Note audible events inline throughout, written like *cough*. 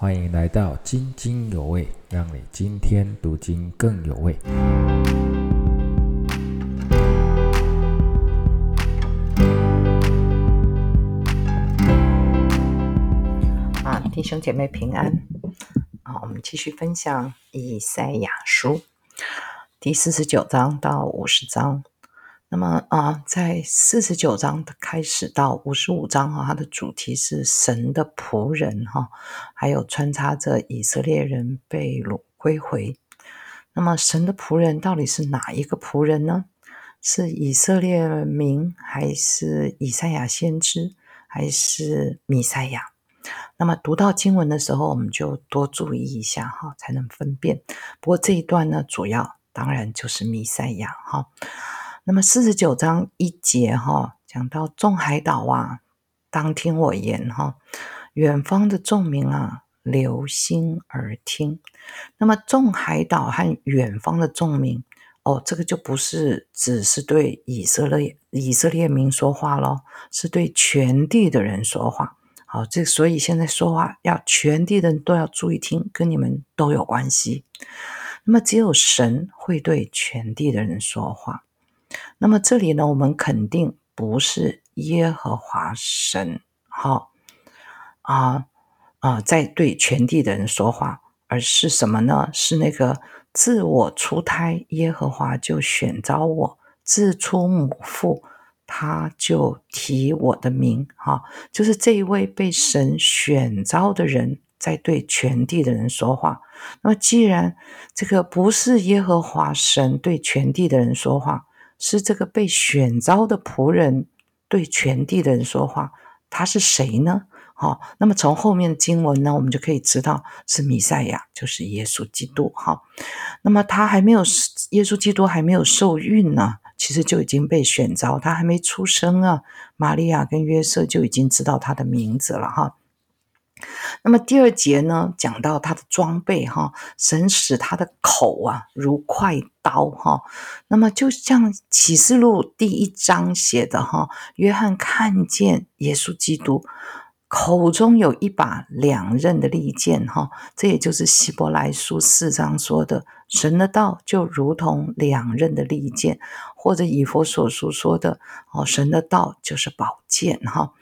欢迎来到津津有味，让你今天读经更有味。啊，弟兄姐妹平安。啊，我们继续分享以赛亚书第四十九章到五十章。那么啊，在四十九章的开始到五十五章哈，它的主题是神的仆人哈，还有穿插着以色列人被掳归回。那么神的仆人到底是哪一个仆人呢？是以色列民，还是以赛亚先知，还是弥赛亚？那么读到经文的时候，我们就多注意一下哈，才能分辨。不过这一段呢，主要当然就是弥赛亚哈。那么四十九章一节哈，讲到众海岛啊，当听我言哈，远方的众民啊，留心而听。那么众海岛和远方的众民，哦，这个就不是只是对以色列以色列民说话咯，是对全地的人说话。好，这所以现在说话要全地的人都要注意听，跟你们都有关系。那么只有神会对全地的人说话。那么这里呢，我们肯定不是耶和华神，好啊啊，在对全地的人说话，而是什么呢？是那个自我出胎，耶和华就选召我；自出母腹，他就提我的名。哈，就是这一位被神选召的人，在对全地的人说话。那么既然这个不是耶和华神对全地的人说话，是这个被选召的仆人对全地的人说话，他是谁呢？好，那么从后面的经文呢，我们就可以知道是弥赛亚，就是耶稣基督。哈，那么他还没有耶稣基督还没有受孕呢，其实就已经被选召，他还没出生啊，玛利亚跟约瑟就已经知道他的名字了。哈。那么第二节呢，讲到他的装备哈，神使他的口啊如快刀哈。那么就像启示录第一章写的哈，约翰看见耶稣基督口中有一把两刃的利剑哈，这也就是希伯来书四章说的，神的道就如同两刃的利剑，或者以佛所书说的哦，神的道就是宝剑哈。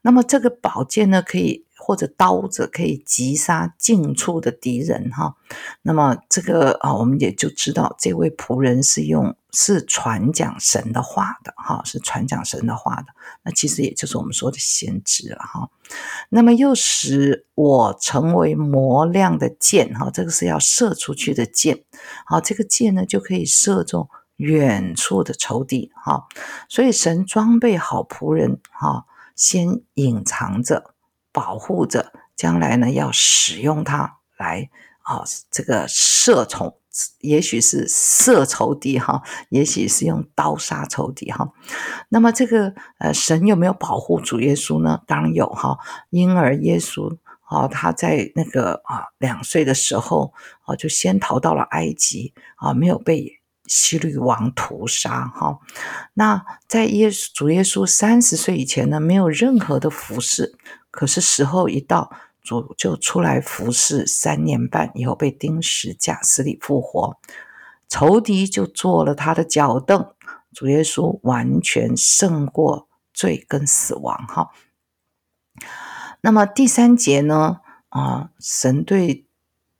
那么这个宝剑呢，可以。或者刀子可以击杀近处的敌人哈，那么这个啊，我们也就知道这位仆人是用是传讲神的话的哈，是传讲神的话的。那其实也就是我们说的先知了哈。那么又使我成为磨亮的箭哈，这个是要射出去的箭。好，这个箭呢就可以射中远处的仇敌哈。所以神装备好仆人哈，先隐藏着。保护着，将来呢要使用它来啊，这个射仇，也许是射仇敌哈，也许是用刀杀仇敌哈。那么这个呃，神有没有保护主耶稣呢？当然有哈。婴儿耶稣啊，他在那个啊两岁的时候啊，就先逃到了埃及啊，没有被希律王屠杀哈。那在耶稣主耶稣三十岁以前呢，没有任何的服饰。可是时候一到，主就出来服侍三年半，以后被钉十架，死里复活，仇敌就做了他的脚凳。主耶稣完全胜过罪跟死亡。哈，那么第三节呢？啊，神对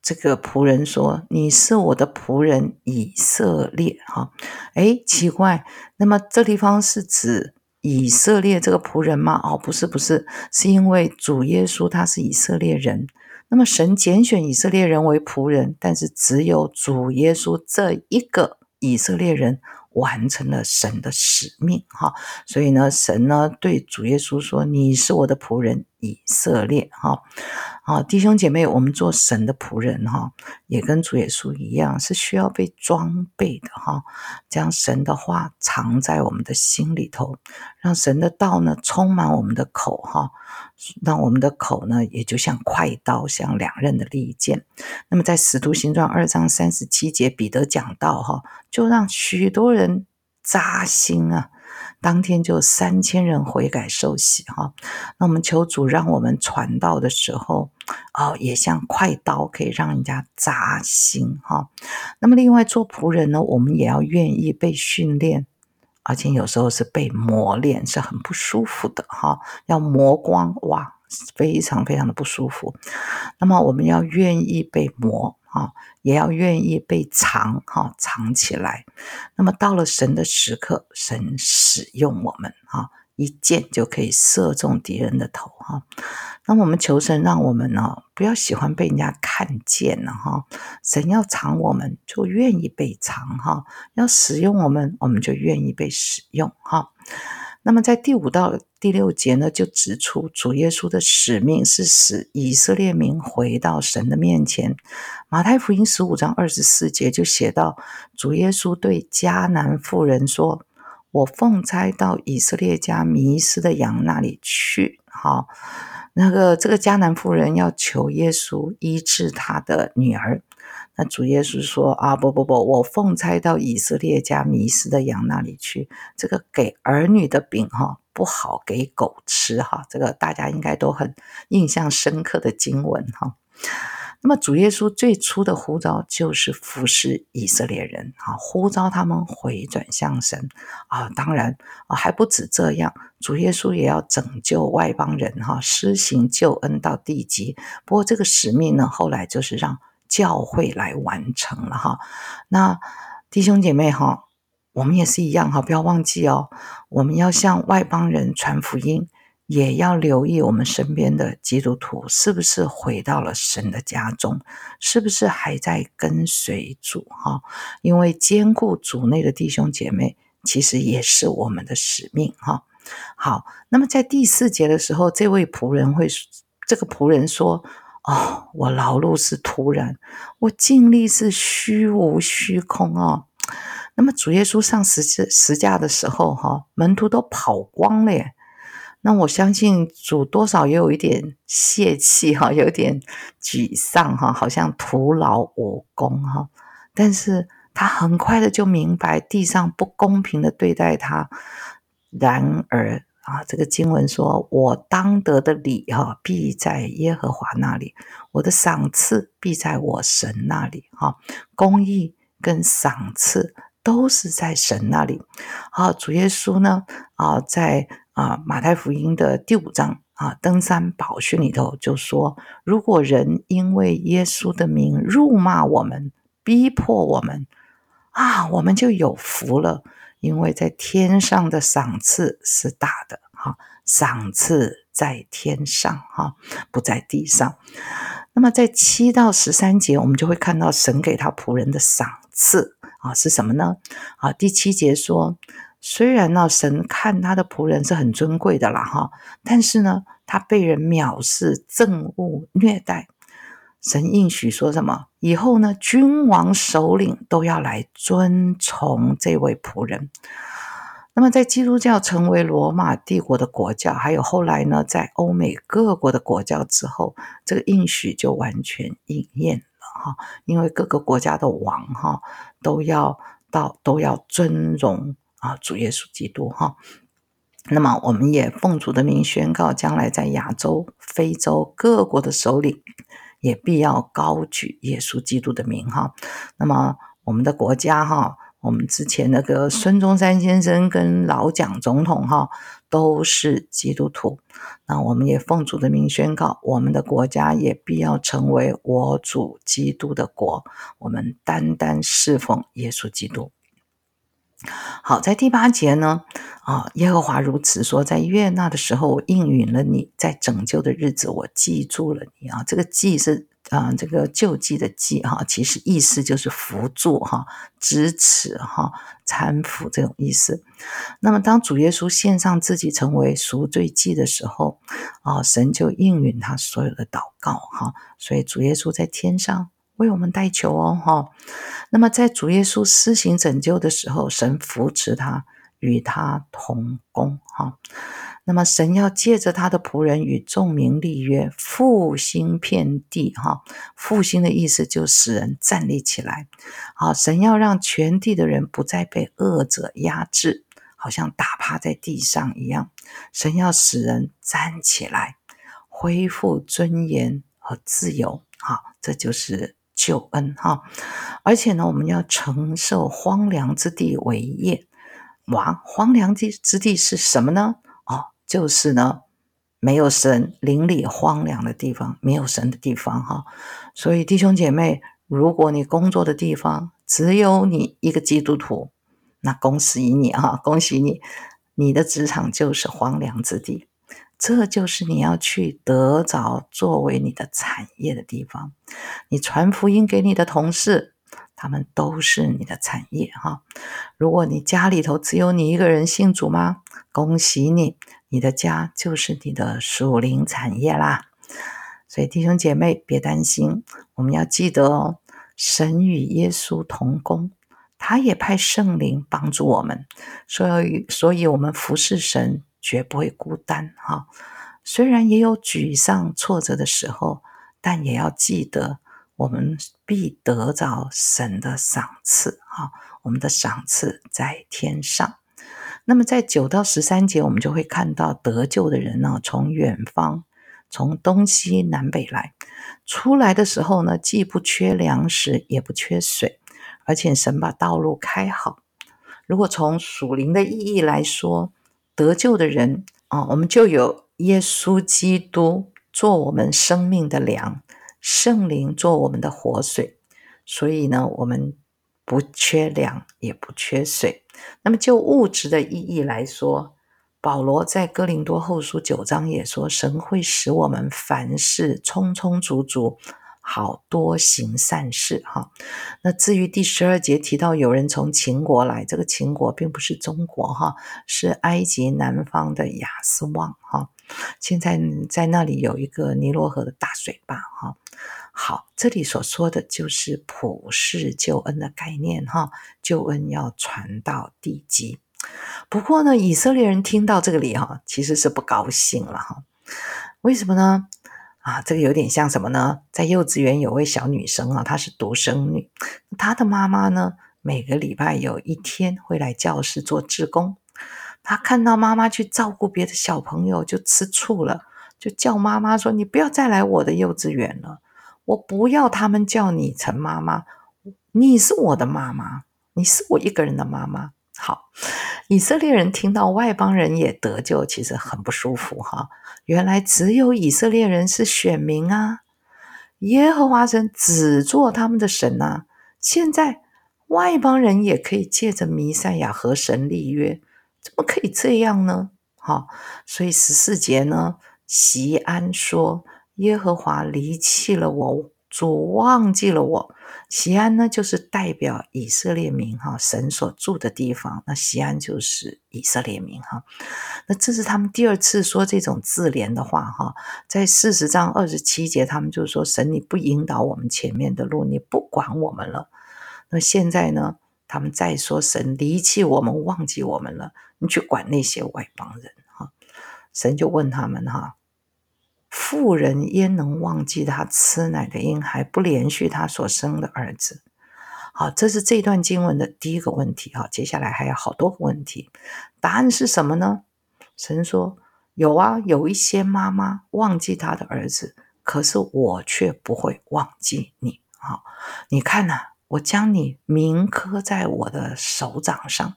这个仆人说：“你是我的仆人以色列。”哈，哎，奇怪，那么这地方是指？以色列这个仆人吗？哦，不是，不是，是因为主耶稣他是以色列人，那么神拣选以色列人为仆人，但是只有主耶稣这一个以色列人。完成了神的使命，哈，所以呢，神呢对主耶稣说：“你是我的仆人以色列，哈，啊，弟兄姐妹，我们做神的仆人，哈，也跟主耶稣一样，是需要被装备的，哈，将神的话藏在我们的心里头，让神的道呢充满我们的口，哈。”让我们的口呢，也就像快刀，像两刃的利剑。那么，在使徒行传二章三十七节，彼得讲到哈，就让许多人扎心啊。当天就三千人悔改受洗哈。那我们求主让我们传道的时候，哦，也像快刀可以让人家扎心哈。那么另外做仆人呢，我们也要愿意被训练。而且有时候是被磨练，是很不舒服的哈，要磨光哇，非常非常的不舒服。那么我们要愿意被磨啊，也要愿意被藏哈，藏起来。那么到了神的时刻，神使用我们啊。一箭就可以射中敌人的头哈，那我们求神让我们呢不要喜欢被人家看见了哈，神要藏我们就愿意被藏哈，要使用我们我们就愿意被使用哈。那么在第五到第六节呢，就指出主耶稣的使命是使以色列民回到神的面前。马太福音十五章二十四节就写到，主耶稣对迦南妇人说。我奉差到以色列家迷失的羊那里去。好，那个这个迦南妇人要求耶稣医治他的女儿。那主耶稣说：“啊，不不不，我奉差到以色列家迷失的羊那里去。这个给儿女的饼，哈，不好给狗吃。哈，这个大家应该都很印象深刻的经文，哈。”那么主耶稣最初的呼召就是服侍以色列人啊，呼召他们回转向神啊。当然啊，还不止这样，主耶稣也要拯救外邦人哈，施行救恩到地极。不过这个使命呢，后来就是让教会来完成了哈。那弟兄姐妹哈，我们也是一样哈，不要忘记哦，我们要向外邦人传福音。也要留意我们身边的基督徒是不是回到了神的家中，是不是还在跟随主哈？因为兼顾主内的弟兄姐妹，其实也是我们的使命哈。好，那么在第四节的时候，这位仆人会，这个仆人说：“哦，我劳碌是突然，我尽力是虚无虚空哦。”那么主耶稣上十字十架的时候，哈，门徒都跑光了耶。那我相信主多少也有一点泄气哈，有点沮丧哈，好像徒劳无功哈。但是他很快的就明白地上不公平的对待他。然而啊，这个经文说：“我当得的礼哈，必在耶和华那里；我的赏赐必在我神那里。”哈，公义跟赏赐都是在神那里。好，主耶稣呢啊，在。啊，马太福音的第五章啊，登山宝训里头就说，如果人因为耶稣的名辱骂我们、逼迫我们，啊，我们就有福了，因为在天上的赏赐是大的，哈，赏赐在天上，哈，不在地上。那么在七到十三节，我们就会看到神给他仆人的赏赐啊，是什么呢？啊，第七节说。虽然呢，神看他的仆人是很尊贵的啦，哈，但是呢，他被人藐视、憎恶、虐待。神应许说什么？以后呢，君王首领都要来尊崇这位仆人。那么，在基督教成为罗马帝国的国教，还有后来呢，在欧美各国的国教之后，这个应许就完全应验了，哈，因为各个国家的王，哈，都要到都要尊荣。啊，主耶稣基督哈，那么我们也奉主的名宣告，将来在亚洲、非洲各国的首领也必要高举耶稣基督的名哈。那么我们的国家哈，我们之前那个孙中山先生跟老蒋总统哈都是基督徒，那我们也奉主的名宣告，我们的国家也必要成为我主基督的国，我们单单侍奉耶稣基督。好，在第八节呢，啊，耶和华如此说：在悦纳的时候，我应允了你；在拯救的日子，我记住了你啊。这个记是啊，这个救济的记哈，其实意思就是扶助哈、支持哈、搀扶这种意思。那么，当主耶稣献上自己成为赎罪祭的时候，啊，神就应允他所有的祷告哈。所以，主耶稣在天上。为我们代求哦，哈。那么在主耶稣施行拯救的时候，神扶持他，与他同工，哈。那么神要借着他的仆人与众民立约，复兴遍地，哈。复兴的意思就使人站立起来，好。神要让全地的人不再被恶者压制，好像打趴在地上一样。神要使人站起来，恢复尊严和自由。好，这就是救恩哈。而且呢，我们要承受荒凉之地为业。哇，荒凉之之地是什么呢？哦，就是呢，没有神，邻里荒凉的地方，没有神的地方哈。所以弟兄姐妹，如果你工作的地方只有你一个基督徒，那恭喜你啊，恭喜你，你的职场就是荒凉之地。这就是你要去得着作为你的产业的地方。你传福音给你的同事，他们都是你的产业哈。如果你家里头只有你一个人信主吗？恭喜你，你的家就是你的属灵产业啦。所以弟兄姐妹别担心，我们要记得哦，神与耶稣同工，他也派圣灵帮助我们，所以所以我们服侍神。绝不会孤单哈，虽然也有沮丧挫折的时候，但也要记得，我们必得着神的赏赐哈。我们的赏赐在天上。那么在九到十三节，我们就会看到得救的人呢，从远方，从东西南北来，出来的时候呢，既不缺粮食，也不缺水，而且神把道路开好。如果从属灵的意义来说，得救的人啊，我们就有耶稣基督做我们生命的粮，圣灵做我们的活水，所以呢，我们不缺粮，也不缺水。那么就物质的意义来说，保罗在哥林多后书九章也说，神会使我们凡事充充足足。好多行善事哈，那至于第十二节提到有人从秦国来，这个秦国并不是中国哈，是埃及南方的亚斯旺哈。现在在那里有一个尼罗河的大水坝哈。好，这里所说的就是普世救恩的概念哈，救恩要传到地极。不过呢，以色列人听到这个里哈，其实是不高兴了哈。为什么呢？啊，这个有点像什么呢？在幼稚园有位小女生啊，她是独生女，她的妈妈呢，每个礼拜有一天会来教室做志工。她看到妈妈去照顾别的小朋友，就吃醋了，就叫妈妈说：“你不要再来我的幼稚园了，我不要他们叫你陈妈妈，你是我的妈妈，你是我一个人的妈妈。”好，以色列人听到外邦人也得救，其实很不舒服哈。原来只有以色列人是选民啊，耶和华神只做他们的神呐。现在外邦人也可以借着弥赛亚和神立约，怎么可以这样呢？哈，所以十四节呢，席安说：“耶和华离弃了我，主忘记了我。”西安呢，就是代表以色列民哈，神所住的地方。那西安就是以色列民哈。那这是他们第二次说这种自怜的话哈。在四十章二十七节，他们就说：“神，你不引导我们前面的路，你不管我们了。”那现在呢，他们再说：“神离弃我们，忘记我们了，你去管那些外邦人哈。”神就问他们哈。妇人焉能忘记他吃奶的婴孩，不连续他所生的儿子？好，这是这段经文的第一个问题。哈，接下来还有好多个问题，答案是什么呢？神说：有啊，有一些妈妈忘记她的儿子，可是我却不会忘记你。好，你看呐，我将你铭刻在我的手掌上。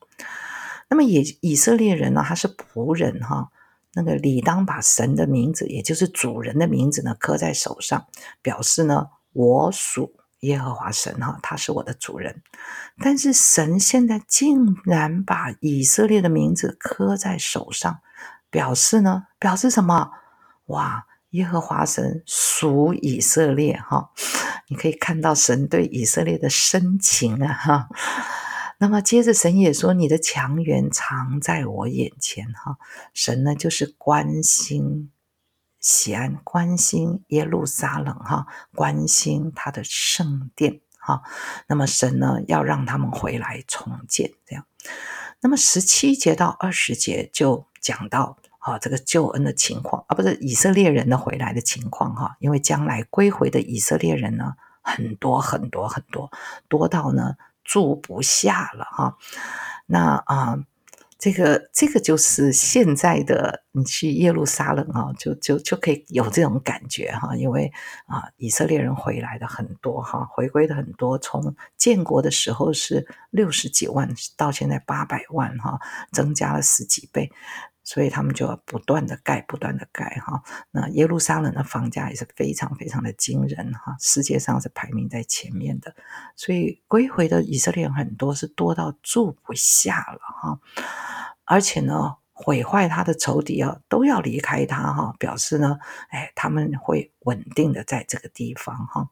那么，以以色列人呢，他是仆人哈。那个理当把神的名字，也就是主人的名字呢，刻在手上，表示呢，我属耶和华神哈，他是我的主人。但是神现在竟然把以色列的名字刻在手上，表示呢，表示什么？哇，耶和华神属以色列哈，*laughs* 你可以看到神对以色列的深情啊哈。那么接着，神也说：“你的强援藏在我眼前。”哈，神呢就是关心西安，关心耶路撒冷，哈，关心他的圣殿，哈。那么神呢要让他们回来重建，这样。那么十七节到二十节就讲到啊这个救恩的情况啊，不是以色列人的回来的情况，哈。因为将来归回的以色列人呢很多很多很多，多到呢。住不下了哈，那啊，这个这个就是现在的你去耶路撒冷啊，就就就可以有这种感觉哈，因为啊，以色列人回来的很多哈，回归的很多，从建国的时候是六十几万，到现在八百万哈，增加了十几倍。所以他们就要不断的盖，不断的盖哈。那耶路撒冷的房价也是非常非常的惊人哈，世界上是排名在前面的。所以归回的以色列很多是多到住不下了哈，而且呢。毁坏他的仇敌啊，都要离开他哈，表示呢，哎，他们会稳定的在这个地方哈，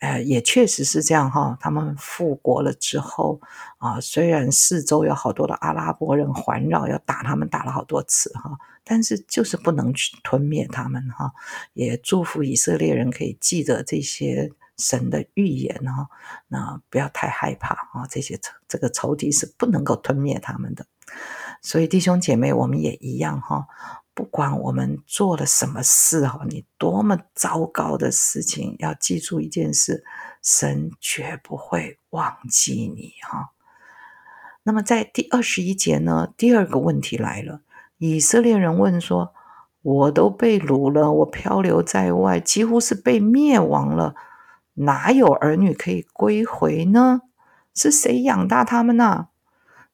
呃，也确实是这样哈。他们复国了之后啊，虽然四周有好多的阿拉伯人环绕，要打他们打了好多次哈，但是就是不能去吞灭他们哈。也祝福以色列人可以记得这些神的预言哈，那不要太害怕啊，这些仇这个仇敌是不能够吞灭他们的。所以弟兄姐妹，我们也一样哈。不管我们做了什么事哈，你多么糟糕的事情，要记住一件事：神绝不会忘记你哈。那么在第二十一节呢，第二个问题来了：以色列人问说：“我都被掳了，我漂流在外，几乎是被灭亡了，哪有儿女可以归回呢？是谁养大他们呢？”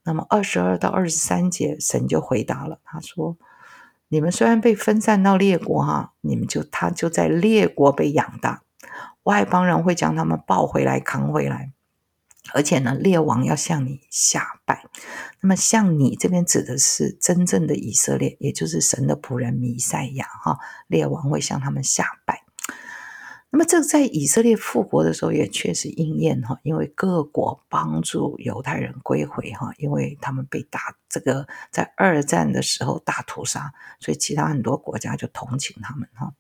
那么二十二到二十三节，神就回答了，他说：“你们虽然被分散到列国，哈，你们就他就在列国被养大，外邦人会将他们抱回来扛回来，而且呢，列王要向你下拜。那么，像你这边指的是真正的以色列，也就是神的仆人弥赛亚，哈，列王会向他们下拜。”那么，这个在以色列复国的时候也确实应验哈，因为各国帮助犹太人归回哈，因为他们被打这个在二战的时候大屠杀，所以其他很多国家就同情他们哈。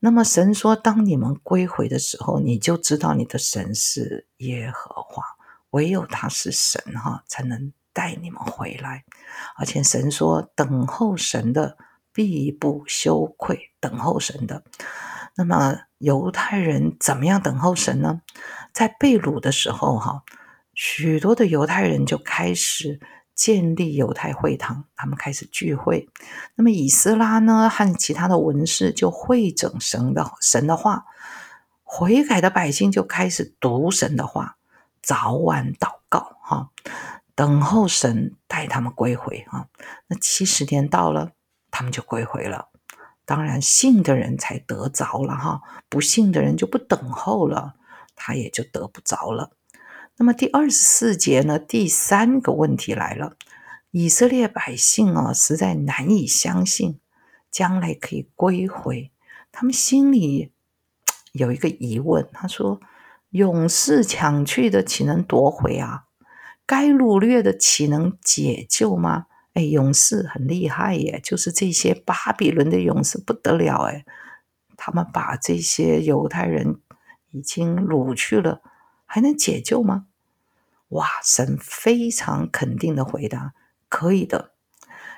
那么神说，当你们归回的时候，你就知道你的神是耶和华，唯有他是神哈，才能带你们回来。而且神说，等候神的必不羞愧，等候神的。那么犹太人怎么样等候神呢？在被掳的时候，哈，许多的犹太人就开始建立犹太会堂，他们开始聚会。那么以斯拉呢，和其他的文士就会整神的神的话，悔改的百姓就开始读神的话，早晚祷告，哈，等候神带他们归回，哈。那七十年到了，他们就归回了。当然，信的人才得着了哈，不信的人就不等候了，他也就得不着了。那么第二十四节呢？第三个问题来了：以色列百姓啊，实在难以相信将来可以归回，他们心里 *tsk* 有一个疑问。他说：“勇士抢去的，岂能夺回啊？该掳掠的，岂能解救吗？”哎，勇士很厉害耶，就是这些巴比伦的勇士不得了哎，他们把这些犹太人已经掳去了，还能解救吗？哇，神非常肯定的回答：可以的，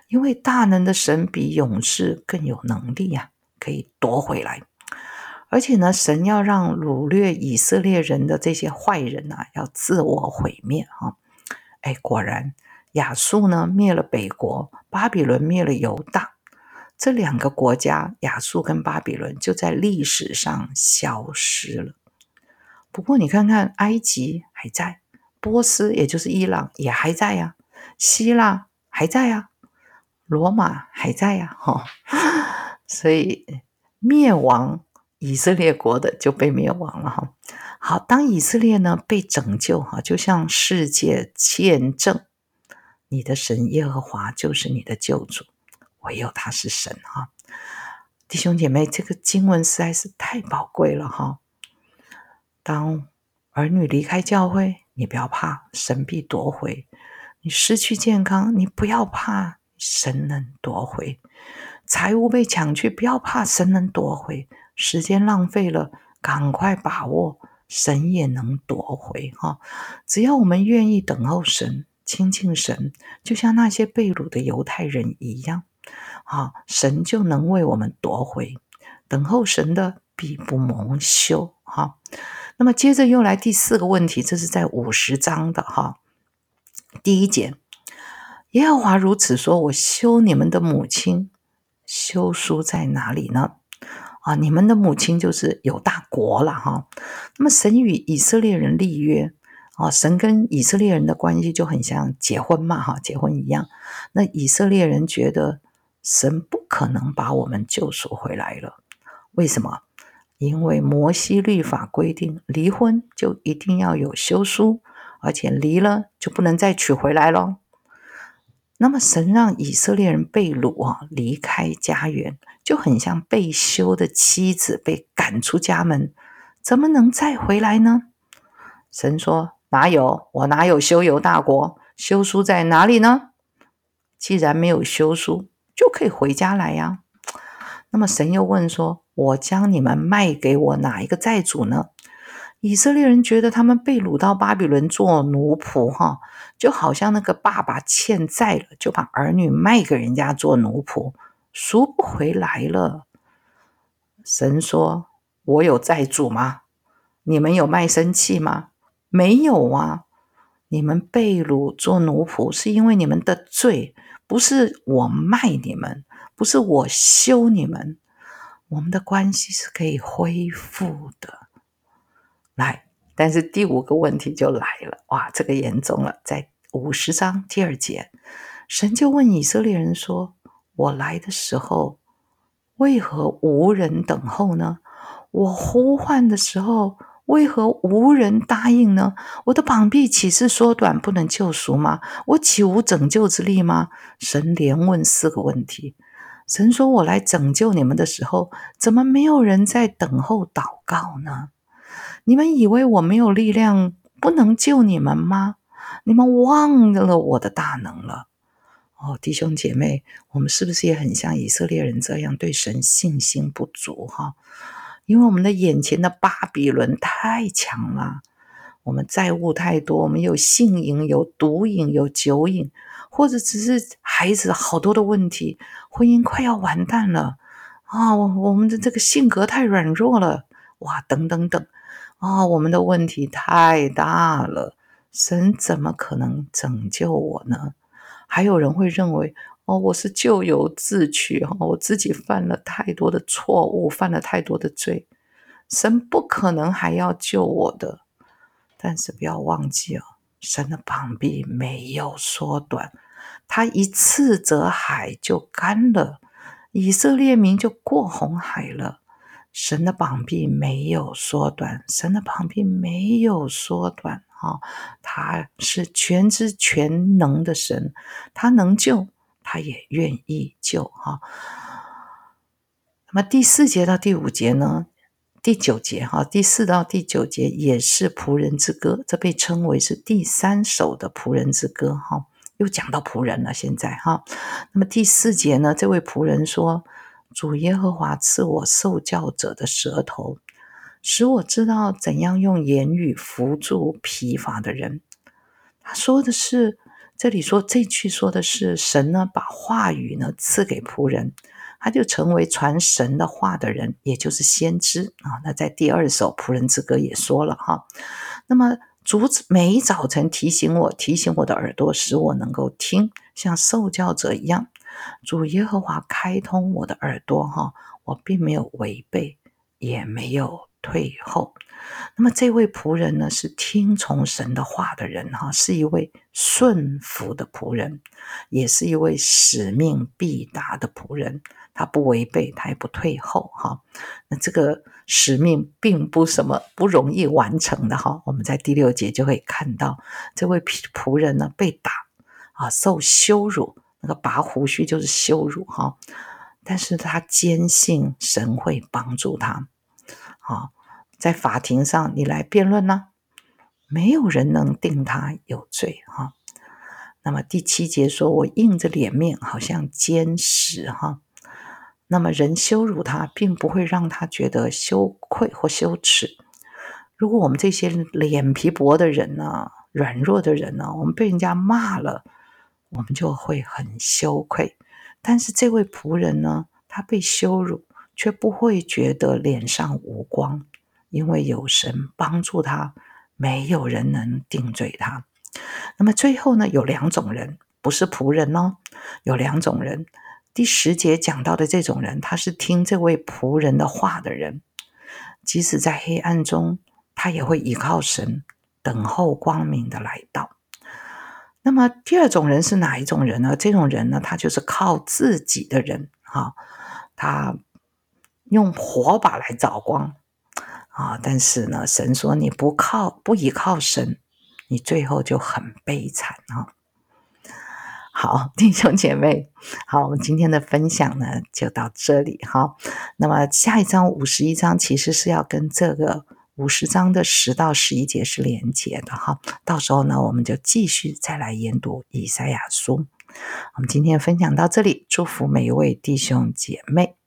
因为大能的神比勇士更有能力呀，可以夺回来。而且呢，神要让掳掠以色列人的这些坏人啊，要自我毁灭哈。哎，果然。亚述呢灭了北国，巴比伦灭了犹大，这两个国家，亚述跟巴比伦就在历史上消失了。不过你看看，埃及还在，波斯也就是伊朗也还在呀，希腊还在呀，罗马还在呀，哈，所以灭亡以色列国的就被灭亡了哈。好，当以色列呢被拯救哈，就像世界见证。你的神耶和华就是你的救主，唯有他是神哈，弟兄姐妹，这个经文实在是太宝贵了哈。当儿女离开教会，你不要怕，神必夺回；你失去健康，你不要怕，神能夺回；财物被抢去，不要怕，神能夺回；时间浪费了，赶快把握，神也能夺回哈。只要我们愿意等候神。亲近神，就像那些被掳的犹太人一样，啊，神就能为我们夺回。等候神的必不蒙羞。哈，那么接着又来第四个问题，这是在五十章的哈第一节，耶和华如此说：我休你们的母亲，休书在哪里呢？啊，你们的母亲就是有大国了哈。那么神与以色列人立约。哦，神跟以色列人的关系就很像结婚嘛，哈，结婚一样。那以色列人觉得神不可能把我们救赎回来了，为什么？因为摩西律法规定，离婚就一定要有休书，而且离了就不能再娶回来了。那么神让以色列人被掳啊，离开家园，就很像被休的妻子被赶出家门，怎么能再回来呢？神说。哪有我哪有修游大国？修书在哪里呢？既然没有修书，就可以回家来呀。那么神又问说：“我将你们卖给我哪一个债主呢？”以色列人觉得他们被掳到巴比伦做奴仆，哈，就好像那个爸爸欠债了，就把儿女卖给人家做奴仆，赎不回来了。神说：“我有债主吗？你们有卖身契吗？”没有啊！你们被掳做奴仆，是因为你们的罪，不是我卖你们，不是我休你们。我们的关系是可以恢复的。来，但是第五个问题就来了，哇，这个严重了。在五十章第二节，神就问以色列人说：“我来的时候，为何无人等候呢？我呼唤的时候。”为何无人答应呢？我的膀臂岂是缩短不能救赎吗？我岂无拯救之力吗？神连问四个问题。神说：“我来拯救你们的时候，怎么没有人在等候祷告呢？你们以为我没有力量，不能救你们吗？你们忘了我的大能了？哦，弟兄姐妹，我们是不是也很像以色列人这样，对神信心不足？哈。”因为我们的眼前的巴比伦太强了，我们债务太多，我们有性瘾、有毒瘾、有酒瘾，或者只是孩子好多的问题，婚姻快要完蛋了啊！我我们的这个性格太软弱了，哇，等等等啊！我们的问题太大了，神怎么可能拯救我呢？还有人会认为。哦，我是咎由自取哈，我自己犯了太多的错误，犯了太多的罪，神不可能还要救我的。但是不要忘记哦，神的膀臂没有缩短，他一次则海就干了，以色列民就过红海了。神的膀臂没有缩短，神的膀臂没有缩短啊，他是全知全能的神，他能救。他也愿意救哈。那么第四节到第五节呢？第九节哈，第四到第九节也是仆人之歌，这被称为是第三首的仆人之歌哈。又讲到仆人了，现在哈。那么第四节呢？这位仆人说：“主耶和华赐我受教者的舌头，使我知道怎样用言语扶助疲乏的人。”他说的是。这里说这句说的是神呢，把话语呢赐给仆人，他就成为传神的话的人，也就是先知啊。那在第二首仆人之歌也说了哈。那么主每早晨提醒我，提醒我的耳朵，使我能够听，像受教者一样。主耶和华开通我的耳朵哈，我并没有违背，也没有退后。那么这位仆人呢，是听从神的话的人哈，是一位顺服的仆人，也是一位使命必达的仆人。他不违背，他也不退后哈。那这个使命并不什么不容易完成的哈。我们在第六节就会看到，这位仆人呢被打啊，受羞辱，那个拔胡须就是羞辱哈。但是他坚信神会帮助他，好。在法庭上，你来辩论呢？没有人能定他有罪哈。那么第七节说：“我硬着脸面，好像坚石哈。”那么人羞辱他，并不会让他觉得羞愧或羞耻。如果我们这些脸皮薄的人呢，软弱的人呢，我们被人家骂了，我们就会很羞愧。但是这位仆人呢，他被羞辱，却不会觉得脸上无光。因为有神帮助他，没有人能定罪他。那么最后呢，有两种人不是仆人哦，有两种人。第十节讲到的这种人，他是听这位仆人的话的人，即使在黑暗中，他也会依靠神，等候光明的来到。那么第二种人是哪一种人呢？这种人呢，他就是靠自己的人啊，他用火把来找光啊。但是呢，神说你不靠不依靠神，你最后就很悲惨啊。好，弟兄姐妹，好，我们今天的分享呢就到这里哈。那么下一章五十一章其实是要跟这个。五十章的十到十一节是连接的哈，到时候呢，我们就继续再来研读以赛亚书。我们今天分享到这里，祝福每一位弟兄姐妹。